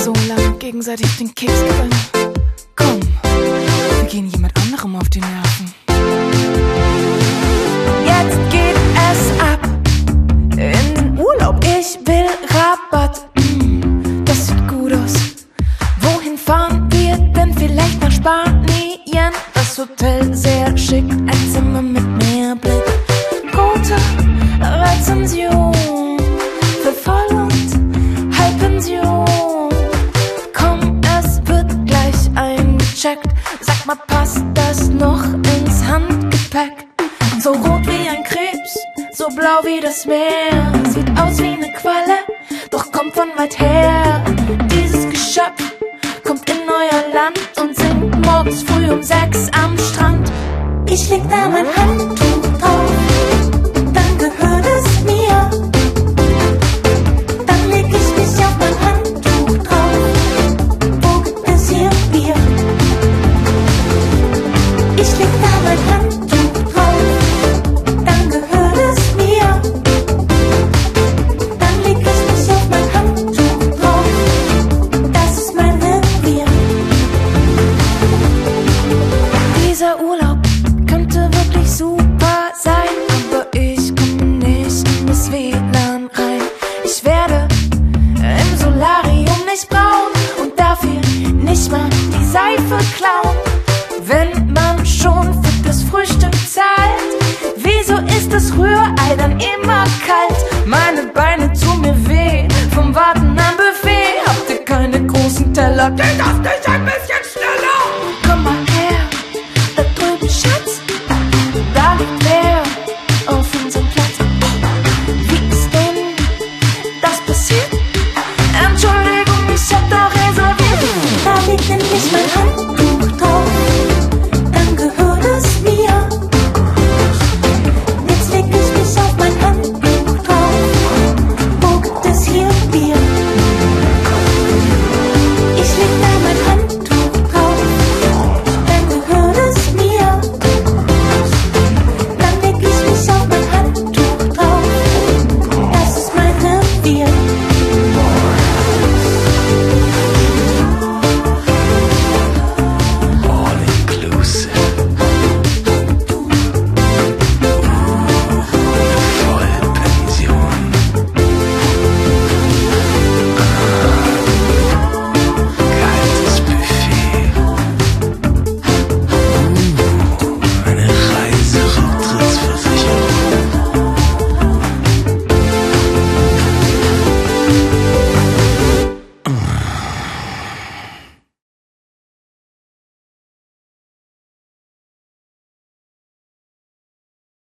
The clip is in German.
so lange gegenseitig den Keks gegangen. Komm, wir gehen jemand anderem auf die Nerven. Jetzt geht es ab in den Urlaub. Ich will Rabatt. Mm, das sieht gut aus. Wohin fahren wir denn? Vielleicht nach Spanien. Das Hotel Sag mal, passt das noch ins Handgepäck? So rot wie ein Krebs, so blau wie das Meer. Sieht aus wie eine Qualle, doch kommt von weit her. Dieses Geschöpf kommt in euer Land und singt morgens früh um sechs am Strand. Ich leg da mein Handtuch